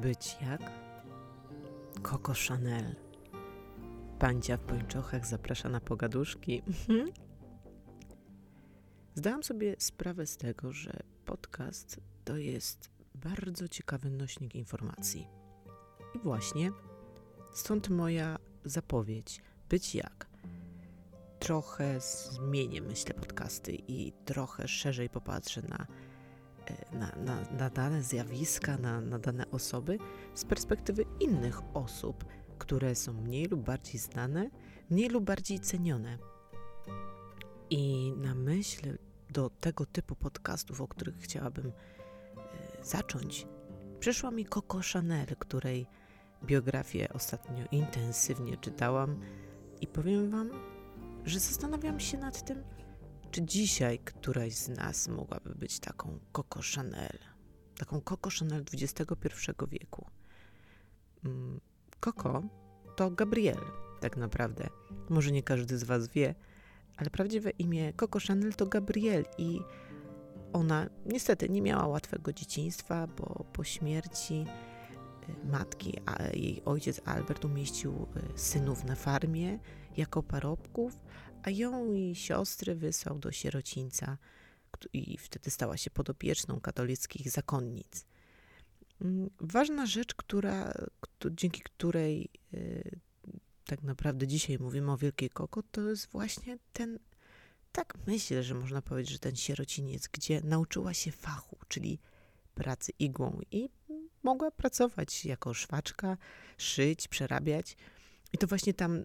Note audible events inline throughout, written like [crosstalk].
być jak Coco Chanel. Pancia w pończochach zaprasza na pogaduszki. Mhm. Zdałam sobie sprawę z tego, że podcast to jest bardzo ciekawy nośnik informacji. I właśnie stąd moja zapowiedź być jak. Trochę zmienię, myślę, podcasty i trochę szerzej popatrzę na na, na, na dane zjawiska, na, na dane osoby z perspektywy innych osób, które są mniej lub bardziej znane, mniej lub bardziej cenione. I na myśl do tego typu podcastów, o których chciałabym e, zacząć, przyszła mi Coco Chanel, której biografię ostatnio intensywnie czytałam i powiem Wam, że zastanawiam się nad tym, czy dzisiaj któraś z nas mogłaby być taką Coco Chanel? Taką Coco Chanel XXI wieku. Mm, Coco to Gabrielle, tak naprawdę. Może nie każdy z Was wie, ale prawdziwe imię Coco Chanel to Gabrielle i ona niestety nie miała łatwego dzieciństwa, bo po śmierci y, matki, a jej ojciec Albert umieścił y, synów na farmie jako parobków, a ją i siostry wysłał do sierocińca i wtedy stała się podopieczną katolickich zakonnic. Mm, ważna rzecz, która, dzięki której y, tak naprawdę dzisiaj mówimy o Wielkiej Koko, to jest właśnie ten, tak myślę, że można powiedzieć, że ten sierociniec, gdzie nauczyła się fachu, czyli pracy igłą i mogła pracować jako szwaczka, szyć, przerabiać. I to właśnie tam,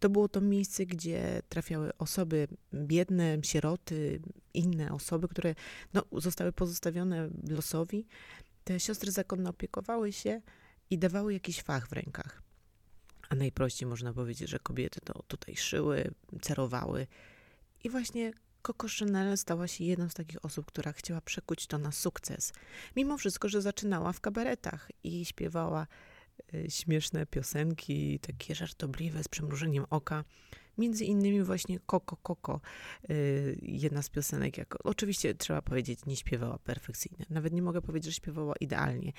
to było to miejsce, gdzie trafiały osoby biedne, sieroty, inne osoby, które no, zostały pozostawione losowi. Te siostry zakonne opiekowały się i dawały jakiś fach w rękach. A najprościej można powiedzieć, że kobiety to tutaj szyły, cerowały. I właśnie Coco Chanel stała się jedną z takich osób, która chciała przekuć to na sukces. Mimo wszystko, że zaczynała w kabaretach i śpiewała śmieszne piosenki, takie żartobliwe, z przymrużeniem oka. Między innymi właśnie Koko Koko, y, jedna z piosenek, jako, oczywiście trzeba powiedzieć, nie śpiewała perfekcyjnie. Nawet nie mogę powiedzieć, że śpiewała idealnie,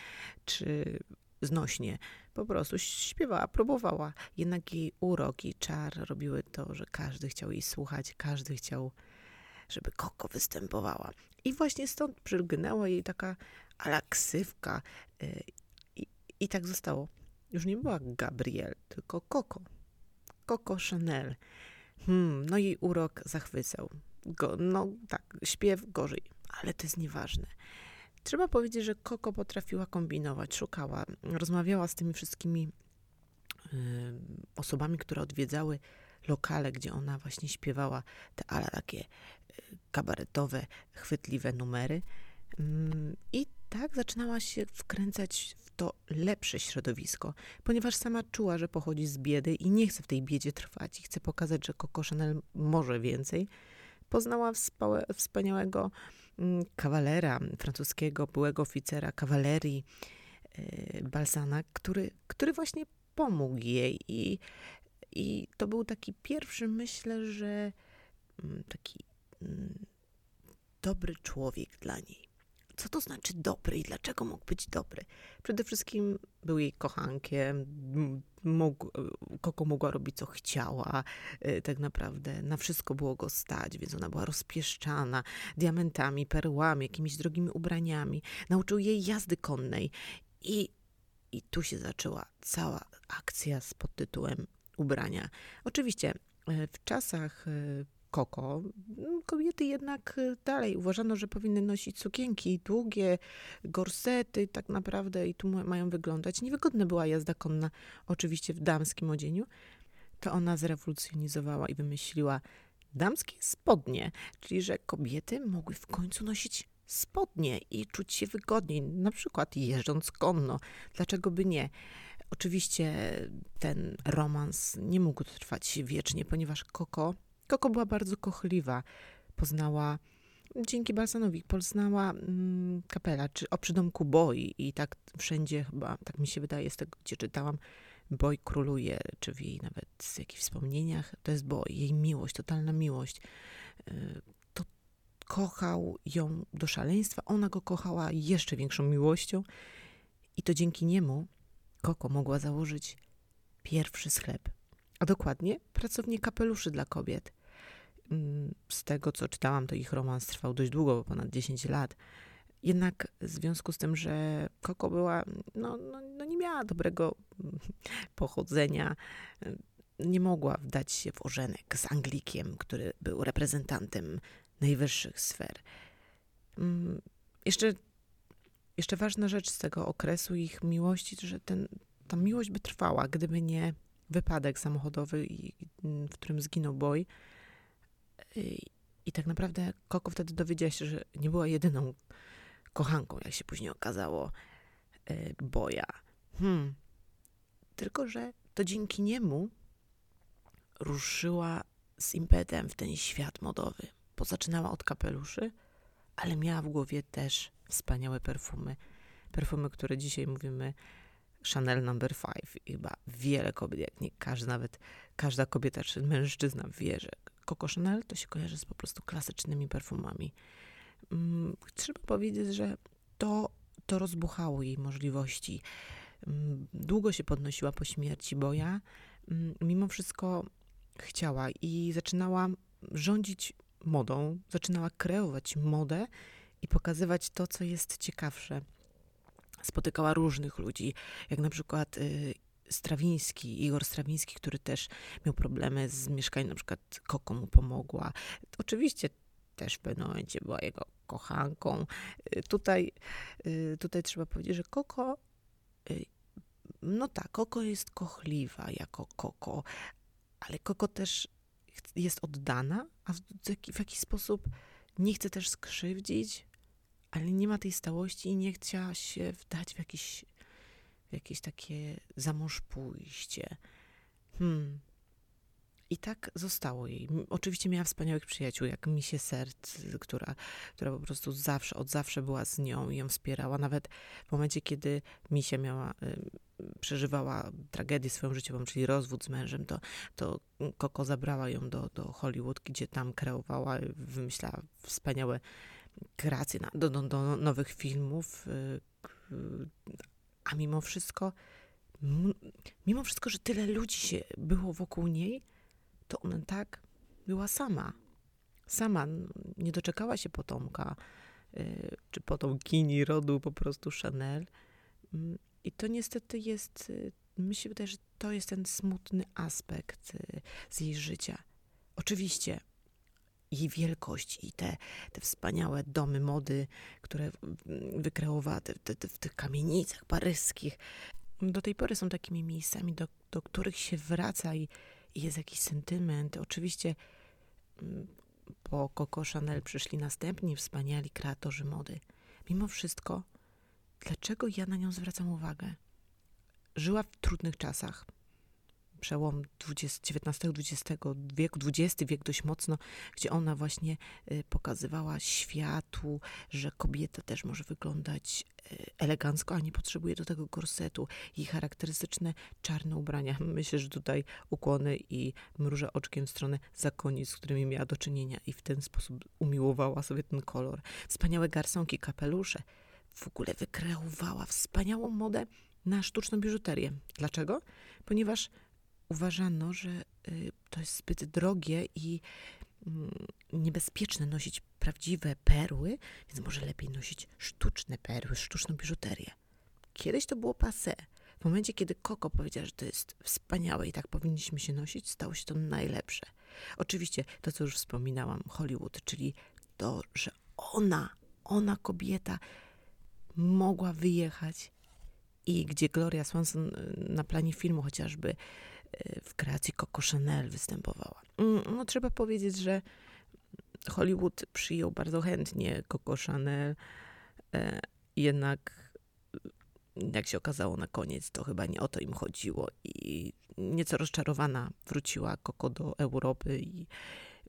czy znośnie. Po prostu śpiewała, próbowała. Jednak jej urok i czar robiły to, że każdy chciał jej słuchać, każdy chciał, żeby Koko występowała. I właśnie stąd przylgnęła jej taka alaksywka y, i tak zostało. Już nie była Gabrielle, tylko Coco. Coco Chanel. Hmm, no jej urok zachwycał. Go, no tak, śpiew gorzej, ale to jest nieważne. Trzeba powiedzieć, że Coco potrafiła kombinować, szukała, rozmawiała z tymi wszystkimi y, osobami, które odwiedzały lokale, gdzie ona właśnie śpiewała te ale takie y, kabaretowe, chwytliwe numery. Y, I tak zaczynała się wkręcać w to lepsze środowisko, ponieważ sama czuła, że pochodzi z biedy i nie chce w tej biedzie trwać i chce pokazać, że Coco Chanel może więcej. Poznała wspaniałego mm, kawalera francuskiego, byłego oficera kawalerii e, Balsana, który, który właśnie pomógł jej i, i to był taki pierwszy, myślę, że mm, taki mm, dobry człowiek dla niej co to znaczy dobry i dlaczego mógł być dobry? Przede wszystkim był jej kochankiem, mógł, Koko mogła robić co chciała, y, tak naprawdę na wszystko było go stać, więc ona była rozpieszczana diamentami, perłami, jakimiś drogimi ubraniami. Nauczył jej jazdy konnej i, i tu się zaczęła cała akcja z podtytułem ubrania. Oczywiście y, w czasach koko, kobiety jednak y, dalej uważano, że powinny nosić sukienki długie, gorsety tak naprawdę i tu mają wyglądać. Niewygodna była jazda konna oczywiście w damskim odzieniu. To ona zrewolucjonizowała i wymyśliła damskie spodnie, czyli że kobiety mogły w końcu nosić spodnie i czuć się wygodniej, na przykład jeżdżąc konno. Dlaczego by nie? Oczywiście ten romans nie mógł trwać wiecznie, ponieważ Koko Koko była bardzo kochliwa. Poznała, dzięki Balsanowi, poznała mm, kapela, czy o przydomku Boy i tak wszędzie chyba, tak mi się wydaje, z tego, gdzie czytałam, Boy króluje, czy w jej nawet jakichś wspomnieniach, to jest Boy, jej miłość, totalna miłość. Y, to kochał ją do szaleństwa, ona go kochała jeszcze większą miłością I to dzięki niemu Koko mogła założyć pierwszy sklep, a dokładnie pracownię kapeluszy dla kobiet. Mm, z tego, co czytałam, to ich romans trwał dość długo, bo ponad 10 lat. Jednak w związku z tym, że Koko była, no, no, no nie miała dobrego [laughs] pochodzenia, nie mogła wdać się w ożenek z Anglikiem, który był reprezentantem najwyższych sfer. Mm, jeszcze, jeszcze ważna rzecz z tego okresu ich miłości, że ten, ta miłość by trwała, gdyby nie wypadek samochodowy, w którym zginął Boy. I, tak naprawdę Koko wtedy dowiedziała się, że nie była jedyną kochanką, jak się później okazało, e, Boja. Hmm. Tylko, że to dzięki niemu ruszyła z impetem w ten świat modowy. Pozaczynała od kapeluszy, ale miała w głowie też wspaniałe perfumy. Perfumy, które dzisiaj mówimy Chanel Number no. 5. Chyba wiele kobiet, jak nie każda, nawet każda kobieta czy mężczyzna wie, że Coco Chanel to się kojarzy z po prostu klasycznymi perfumami. Mm, trzeba powiedzieć, że to, to rozbuchało jej możliwości. Mm, długo się podnosiła po śmierci Boja. Mm, mimo wszystko chciała i zaczynała rządzić modą, zaczynała kreować modę i pokazywać to, co jest ciekawsze. Spotykała różnych ludzi, jak na przykład y, Strawiński, Igor Strawiński, który też miał problemy z mieszkaniem, na przykład Koko mu pomogła. Oczywiście też w pewnym momencie była jego kochanką. Y, tutaj, y, tutaj trzeba powiedzieć, że Koko, no tak, Koko jest kochliwa jako Koko, ale Koko też jest oddana, a w, w jakiś sposób nie chce też skrzywdzić, ale nie ma tej stałości i nie chciała się wdać w jakieś, w jakieś takie zamąż pójście. Hmm. I tak zostało jej. Oczywiście miała wspaniałych przyjaciół, jak Misie Sert, która, która po prostu zawsze, od zawsze była z nią i ją wspierała. Nawet w momencie, kiedy Misia miała, y, przeżywała tragedię swoją życiową, czyli rozwód z mężem, to, to Koko zabrała ją do, do Hollywood, gdzie tam kreowała, wymyślała wspaniałe kreacje na, do, do, do nowych filmów. Y, a mimo wszystko, mimo wszystko, że tyle ludzi się było wokół niej, to ona tak była sama. Sama nie doczekała się potomka, y, czy potomkini rodu po prostu Chanel. I to niestety jest, y, wydaje, że to jest ten smutny aspekt z jej życia. Oczywiście jej wielkość i te, te wspaniałe domy mody, które wykreowała te, te, te, w tych kamienicach paryskich, do tej pory są takimi miejscami, do, do których się wraca i i jest jakiś sentyment. Oczywiście mm, po Coco Chanel przyszli następni wspaniali kreatorzy mody. Mimo wszystko, dlaczego ja na nią zwracam uwagę? Żyła w trudnych czasach przełom XIX-XX wieku, XX wiek dość mocno, gdzie ona właśnie y, pokazywała światu, że kobieta też może wyglądać y, elegancko, a nie potrzebuje do tego gorsetu. Jej charakterystyczne czarne ubrania. [laughs] Myślę, że tutaj ukłony i mrużę oczkiem w stronę zakonic, z którymi miała do czynienia i w ten sposób umiłowała sobie ten kolor. Wspaniałe garsonki, kapelusze. W ogóle wykreowała wspaniałą modę na sztuczną biżuterię. Dlaczego? Ponieważ uważano, że y, to jest zbyt drogie i mm, niebezpieczne nosić prawdziwe perły, więc może lepiej nosić sztuczne perły, sztuczną biżuterię. Kiedyś to było passé. W momencie, kiedy Koko powiedziała, że to jest wspaniałe i tak powinniśmy się nosić, stało się to najlepsze. Oczywiście to, co już wspominałam, Hollywood, czyli to, że ona, ona kobieta mogła wyjechać i gdzie Gloria Swanson y, na planie filmu chociażby w kreacji Coco Chanel występowała. Mm, no trzeba powiedzieć, że Hollywood przyjął bardzo chętnie Coco Chanel, e, jednak jak się okazało na koniec, to chyba nie o to im chodziło i nieco rozczarowana wróciła Coco do Europy i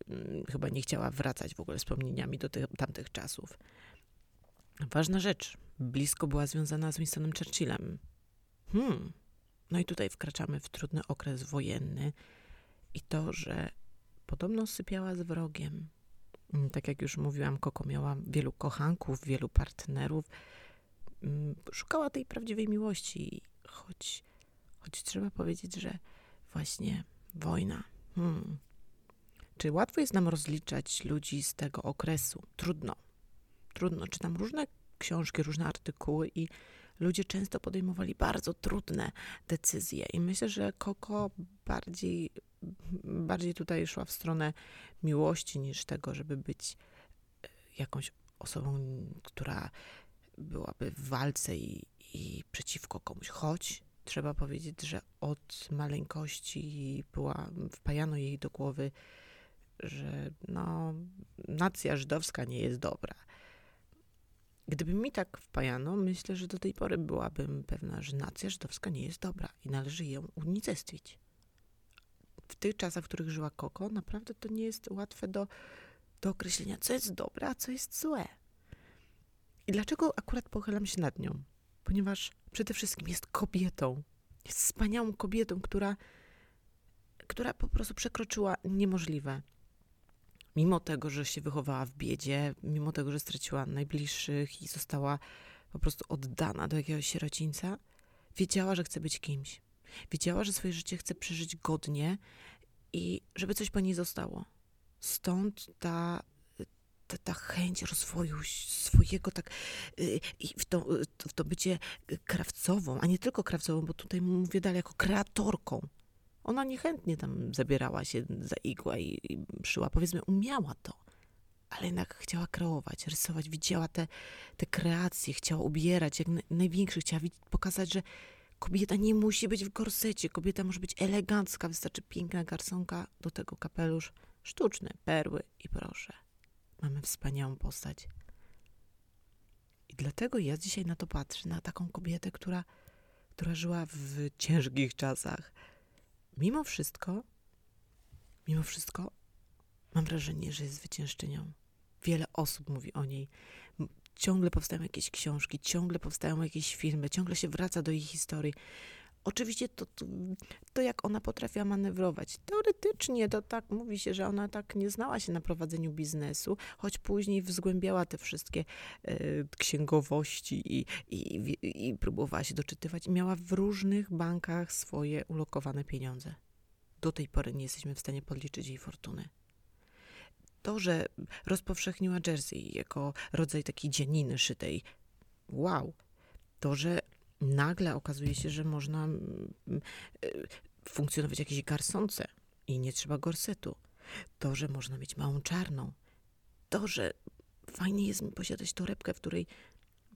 mm, chyba nie chciała wracać w ogóle wspomnieniami do tych, tamtych czasów. Ważna rzecz, blisko była związana z Winstonem Churchillem. Hmm, no i tutaj wkraczamy w trudny okres wojenny i to, że podobno sypiała z wrogiem. Mm, tak jak już mówiłam, Koko miała wielu kochanków, wielu partnerów. mm, szukała tej prawdziwej miłości, choć, choć trzeba powiedzieć, że właśnie wojna. Hmm. Czy łatwo jest nam rozliczać ludzi z tego okresu? Trudno. Trudno. Czytam różne książki, różne artykuły i ludzie często podejmowali bardzo trudne decyzje. I myślę, że Koko bardziej, bardziej tutaj szła w stronę miłości niż tego, żeby być e, jakąś osobą, która byłaby w walce i, i przeciwko komuś. Choć trzeba powiedzieć, że od maleńkości była, wpajano jej do głowy, że no, nacja żydowska nie jest dobra. Gdyby mi tak wpajano, myślę, że do tej pory byłabym pewna, że nacja żydowska nie jest dobra i należy ją unicestwić. W tych czasach, w których żyła Koko, naprawdę to nie jest łatwe do, do określenia, co jest dobre, a co jest złe. I dlaczego akurat pochylam się nad nią? Ponieważ przede wszystkim jest kobietą. Jest wspaniałą kobietą, która, która po prostu przekroczyła niemożliwe mimo tego, że się wychowała w biedzie, mimo tego, że straciła najbliższych i została po prostu oddana do jakiegoś sierocińca, wiedziała, że chce być kimś. Wiedziała, że swoje życie chce przeżyć godnie i żeby coś po niej zostało. Stąd ta, ta, ta chęć rozwoju swojego, tak, y, i w to, w to bycie krawcową, a nie tylko krawcową, bo tutaj mówię dalej jako kreatorką. Ona niechętnie tam zabierała się za igłę i, i szyła. Powiedzmy, umiała to, ale jednak chciała kreować, rysować. Widziała te, te kreacje, chciała ubierać jak największy. Chciała pokazać, że kobieta nie musi być w gorsecie. Kobieta może być elegancka, wystarczy piękna garsonka, do tego kapelusz sztuczny, perły i proszę. Mamy wspaniałą postać. I dlatego ja dzisiaj na to patrzę, na taką kobietę, która, która żyła w ciężkich czasach, mimo wszystko, mimo wszystko, mam wrażenie, że jest zwyciężczynią. Wiele osób mówi o niej. Ciągle powstają jakieś książki, ciągle powstają jakieś filmy, ciągle się wraca do jej historii. Oczywiście to, to, jak ona potrafiła manewrować. Teoretycznie to tak mówi się, że ona tak nie znała się na prowadzeniu biznesu, choć później wzgłębiała te wszystkie y, księgowości i, i, i, i próbowała się doczytywać. Miała w różnych bankach swoje ulokowane pieniądze. Do tej pory nie jesteśmy w stanie podliczyć jej fortuny. To, że rozpowszechniła jersey jako rodzaj takiej dzianiny szytej, wow. To, że nagle okazuje się, że można mm, e, funkcjonować w jakiejś garsonce i nie trzeba gorsetu. To, że można mieć małą czarną. To, że fajnie jest mi posiadać torebkę, w której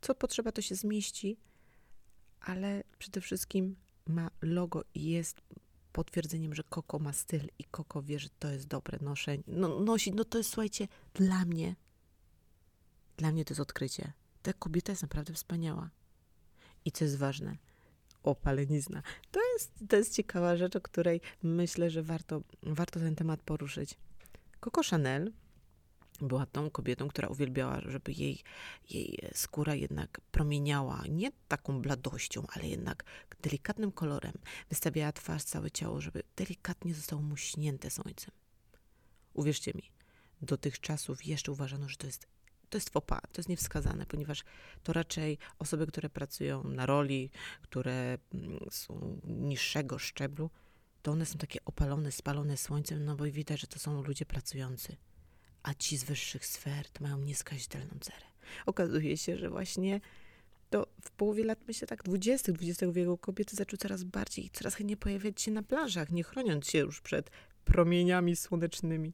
co potrzeba, to się zmieści, ale przede wszystkim ma logo i jest potwierdzeniem, że Koko ma styl i Koko wie, że to jest dobre noszenie. No, nosi, no to jest, słuchajcie, dla mnie, dla mnie to jest odkrycie. Ta kobieta jest naprawdę wspaniała. I co jest ważne, opalenizna. To jest, to jest ciekawa rzecz, o której myślę, że warto, warto ten temat poruszyć. Coco Chanel była tą kobietą, która uwielbiała, żeby jej, jej skóra jednak promieniała nie taką bladością, ale jednak delikatnym kolorem. Wystawiała twarz, całe ciało, żeby delikatnie zostało muśnięte słońcem. Uwierzcie mi, do tych czasów jeszcze uważano, że to jest to jest fopa, to jest niewskazane, ponieważ to raczej osoby, które pracują na roli, które mm, są niższego szczeblu, to one są takie opalone, spalone słońcem, no bo widać, że to są ludzie pracujący. A ci z wyższych sfer to mają nieskazitelną cerę. Okazuje się, że właśnie to w połowie lat, myślę tak, 20. XX wieku kobiety zaczęły coraz bardziej i coraz chętniej pojawiać się na plażach, nie chroniąc się już przed promieniami słonecznymi.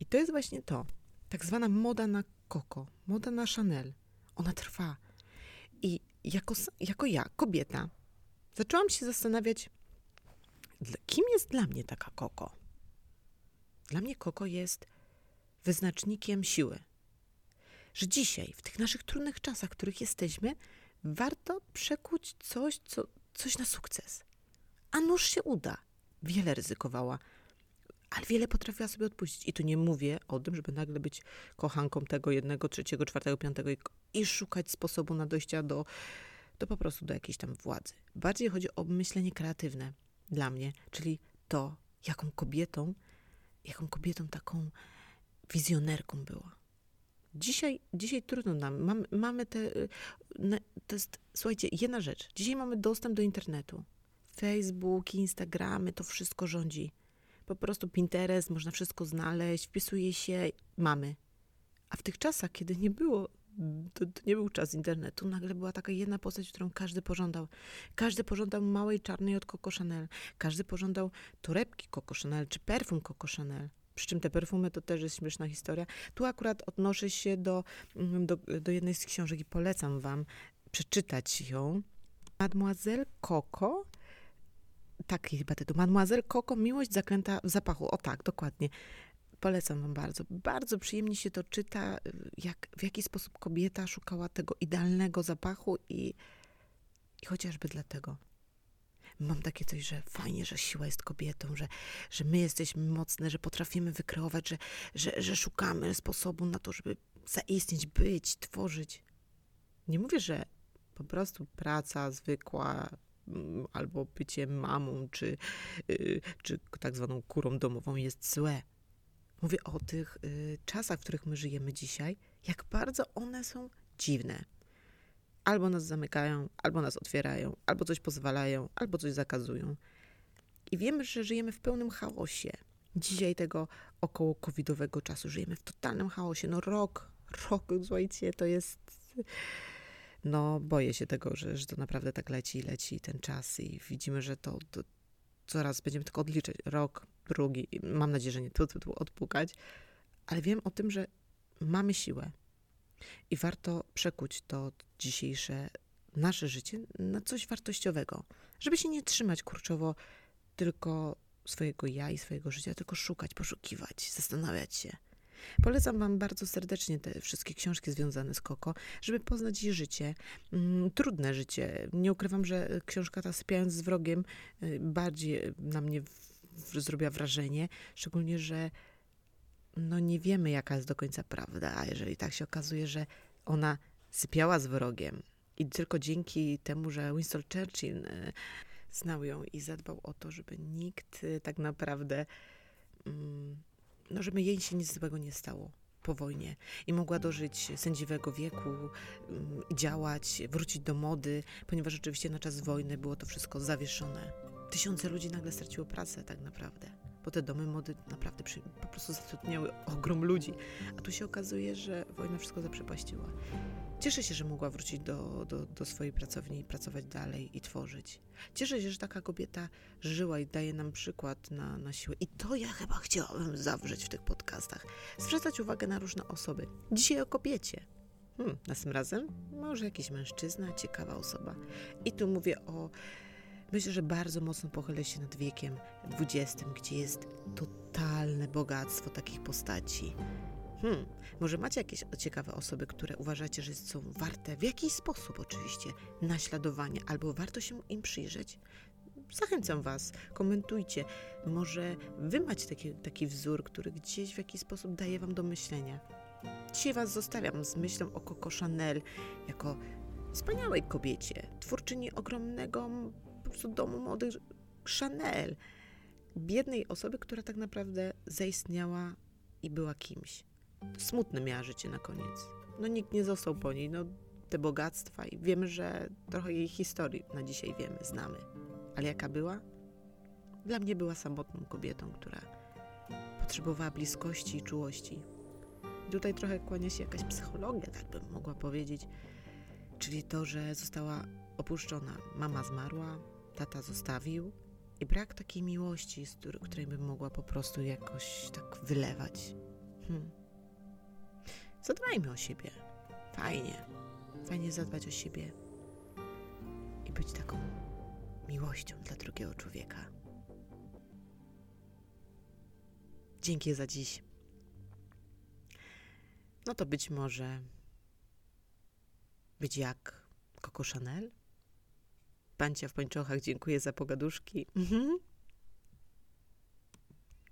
I to jest właśnie to. Tak zwana moda na Coco, moda na Chanel, ona trwa. I jako, jako ja, kobieta, zaczęłam się zastanawiać, kim jest dla mnie taka Coco? Dla mnie Coco jest wyznacznikiem siły. Że dzisiaj, w tych naszych trudnych czasach, w których jesteśmy, warto przekuć coś, co, coś na sukces. A nuż się uda. Wiele ryzykowała ale wiele potrafiła sobie odpuścić. I tu nie mówię o tym, żeby nagle być kochanką tego jednego, trzeciego, czwartego, piątego i, i szukać sposobu na dojścia do, do po prostu do jakiejś tam władzy. Bardziej chodzi o myślenie kreatywne dla mnie, czyli to, jaką kobietą, jaką kobietą taką wizjonerką była. Dzisiaj, dzisiaj trudno nam. Mamy, mamy te. y, To jest, słuchajcie, jedna rzecz. Dzisiaj mamy dostęp do internetu. Facebook, Instagramy, to wszystko rządzi. Po prostu Pinterest, można wszystko znaleźć, wpisuje się, mamy. A w tych czasach, kiedy nie było, to, to nie był czas internetu, nagle była taka jedna postać, którą każdy pożądał. Każdy pożądał małej czarnej od Coco Chanel. Każdy pożądał torebki Coco Chanel czy perfum Coco Chanel. Przy czym te perfumy to też jest śmieszna historia. Tu akurat odnoszę się do, mm, do, do jednej z książek i polecam wam przeczytać ją. Mademoiselle Coco, taki chyba tytuł, Mademoiselle Coco, Miłość zaklęta w zapachu. O tak, dokładnie. Polecam wam bardzo. Bardzo przyjemnie się to czyta, jak, w jaki sposób kobieta szukała tego idealnego zapachu i, i chociażby dlatego. Mam takie coś, że fajnie, że siła jest kobietą, że, że my jesteśmy mocne, że potrafimy wykreować, że, że, że szukamy sposobu na to, żeby zaistnieć, być, tworzyć. Nie mówię, że po prostu praca zwykła albo bycie mamą, czy, y, czy tak zwaną kurą domową jest złe. Mówię o tych y, czasach, w których my żyjemy dzisiaj, jak bardzo one są dziwne. Albo nas zamykają, albo nas otwierają, albo coś pozwalają, albo coś zakazują. I wiemy, że żyjemy w pełnym chaosie. Dzisiaj tego około covidowego czasu żyjemy w totalnym chaosie. No rok, rok, słuchajcie, to jest... No boję się tego, że, że to naprawdę tak leci i leci ten czas i widzimy, że to, to coraz będziemy tylko odliczać. Rok, drugi. Mam nadzieję, że nie tu, tu, tu odpukać. Ale wiem o tym, że mamy siłę. I warto przekuć to dzisiejsze nasze życie na coś wartościowego. Żeby się nie trzymać kurczowo tylko swojego ja i swojego życia, tylko szukać, poszukiwać, zastanawiać się. Polecam Wam bardzo serdecznie te wszystkie książki związane z Koko, żeby poznać jej życie. Mm, Trudne życie. Nie ukrywam, że książka ta Sypiając z wrogiem y, bardziej na mnie zrobiła wrażenie, szczególnie, że no nie wiemy, jaka jest do końca prawda, a jeżeli tak się okazuje, że ona sypiała z wrogiem i tylko dzięki temu, że Winston Churchill y, znał ją i zadbał o to, żeby nikt y, tak naprawdę, mm, no żeby jej się nic złego nie stało po wojnie i mogła dożyć sędziwego wieku, mm, działać, wrócić do mody, ponieważ oczywiście na czas wojny było to wszystko zawieszone. Tysiące ludzi nagle straciło pracę tak naprawdę, bo te domy mody naprawdę przy, po prostu zatrudniały ogrom ludzi, a tu się okazuje, że wojna wszystko zaprzepaściła. Cieszę się, że mogła wrócić do, do, do swojej pracowni i pracować dalej i tworzyć. Cieszę się, że taka kobieta żyła i daje nam przykład na, na siłę. I to ja chyba chciałabym zawrzeć w tych podcastach. Zwracać uwagę na różne osoby. Dzisiaj o kobiecie. Hmm, następnym razem może jakiś mężczyzna, ciekawa osoba. I tu mówię o. Myślę, że bardzo mocno pochylę się nad wiekiem XX, gdzie jest totalne bogactwo takich postaci. Hmm, może macie jakieś ciekawe osoby, które uważacie, że są warte w jakiś sposób oczywiście naśladowania, albo warto się im przyjrzeć? Zachęcam Was, komentujcie. Może Wy macie taki, taki wzór, który gdzieś w jakiś sposób daje Wam do myślenia. Dzisiaj Was zostawiam z myślą o Coco Chanel jako wspaniałej kobiecie, twórczyni ogromnego po prostu domu mody Chanel. Biednej osoby, która tak naprawdę zaistniała i była kimś smutne miała życie na koniec. No nikt nie został po niej, no te bogactwa i wiemy, że trochę jej historii na dzisiaj wiemy, znamy. Ale jaka była? Dla mnie była samotną kobietą, która potrzebowała bliskości i czułości. I tutaj trochę kłania się jakaś psychologia, tak bym mogła powiedzieć, czyli to, że została opuszczona. Mama zmarła, tata zostawił i brak takiej miłości, z której, bym mogła po prostu jakoś tak wylewać. Hmm. Zadbajmy o siebie. Fajnie. Fajnie zadbać o siebie i być taką miłością dla drugiego człowieka. Dzięki za dziś. No to być może być jak Coco Chanel. Pancia w pończochach, dziękuję za pogaduszki. Mhm.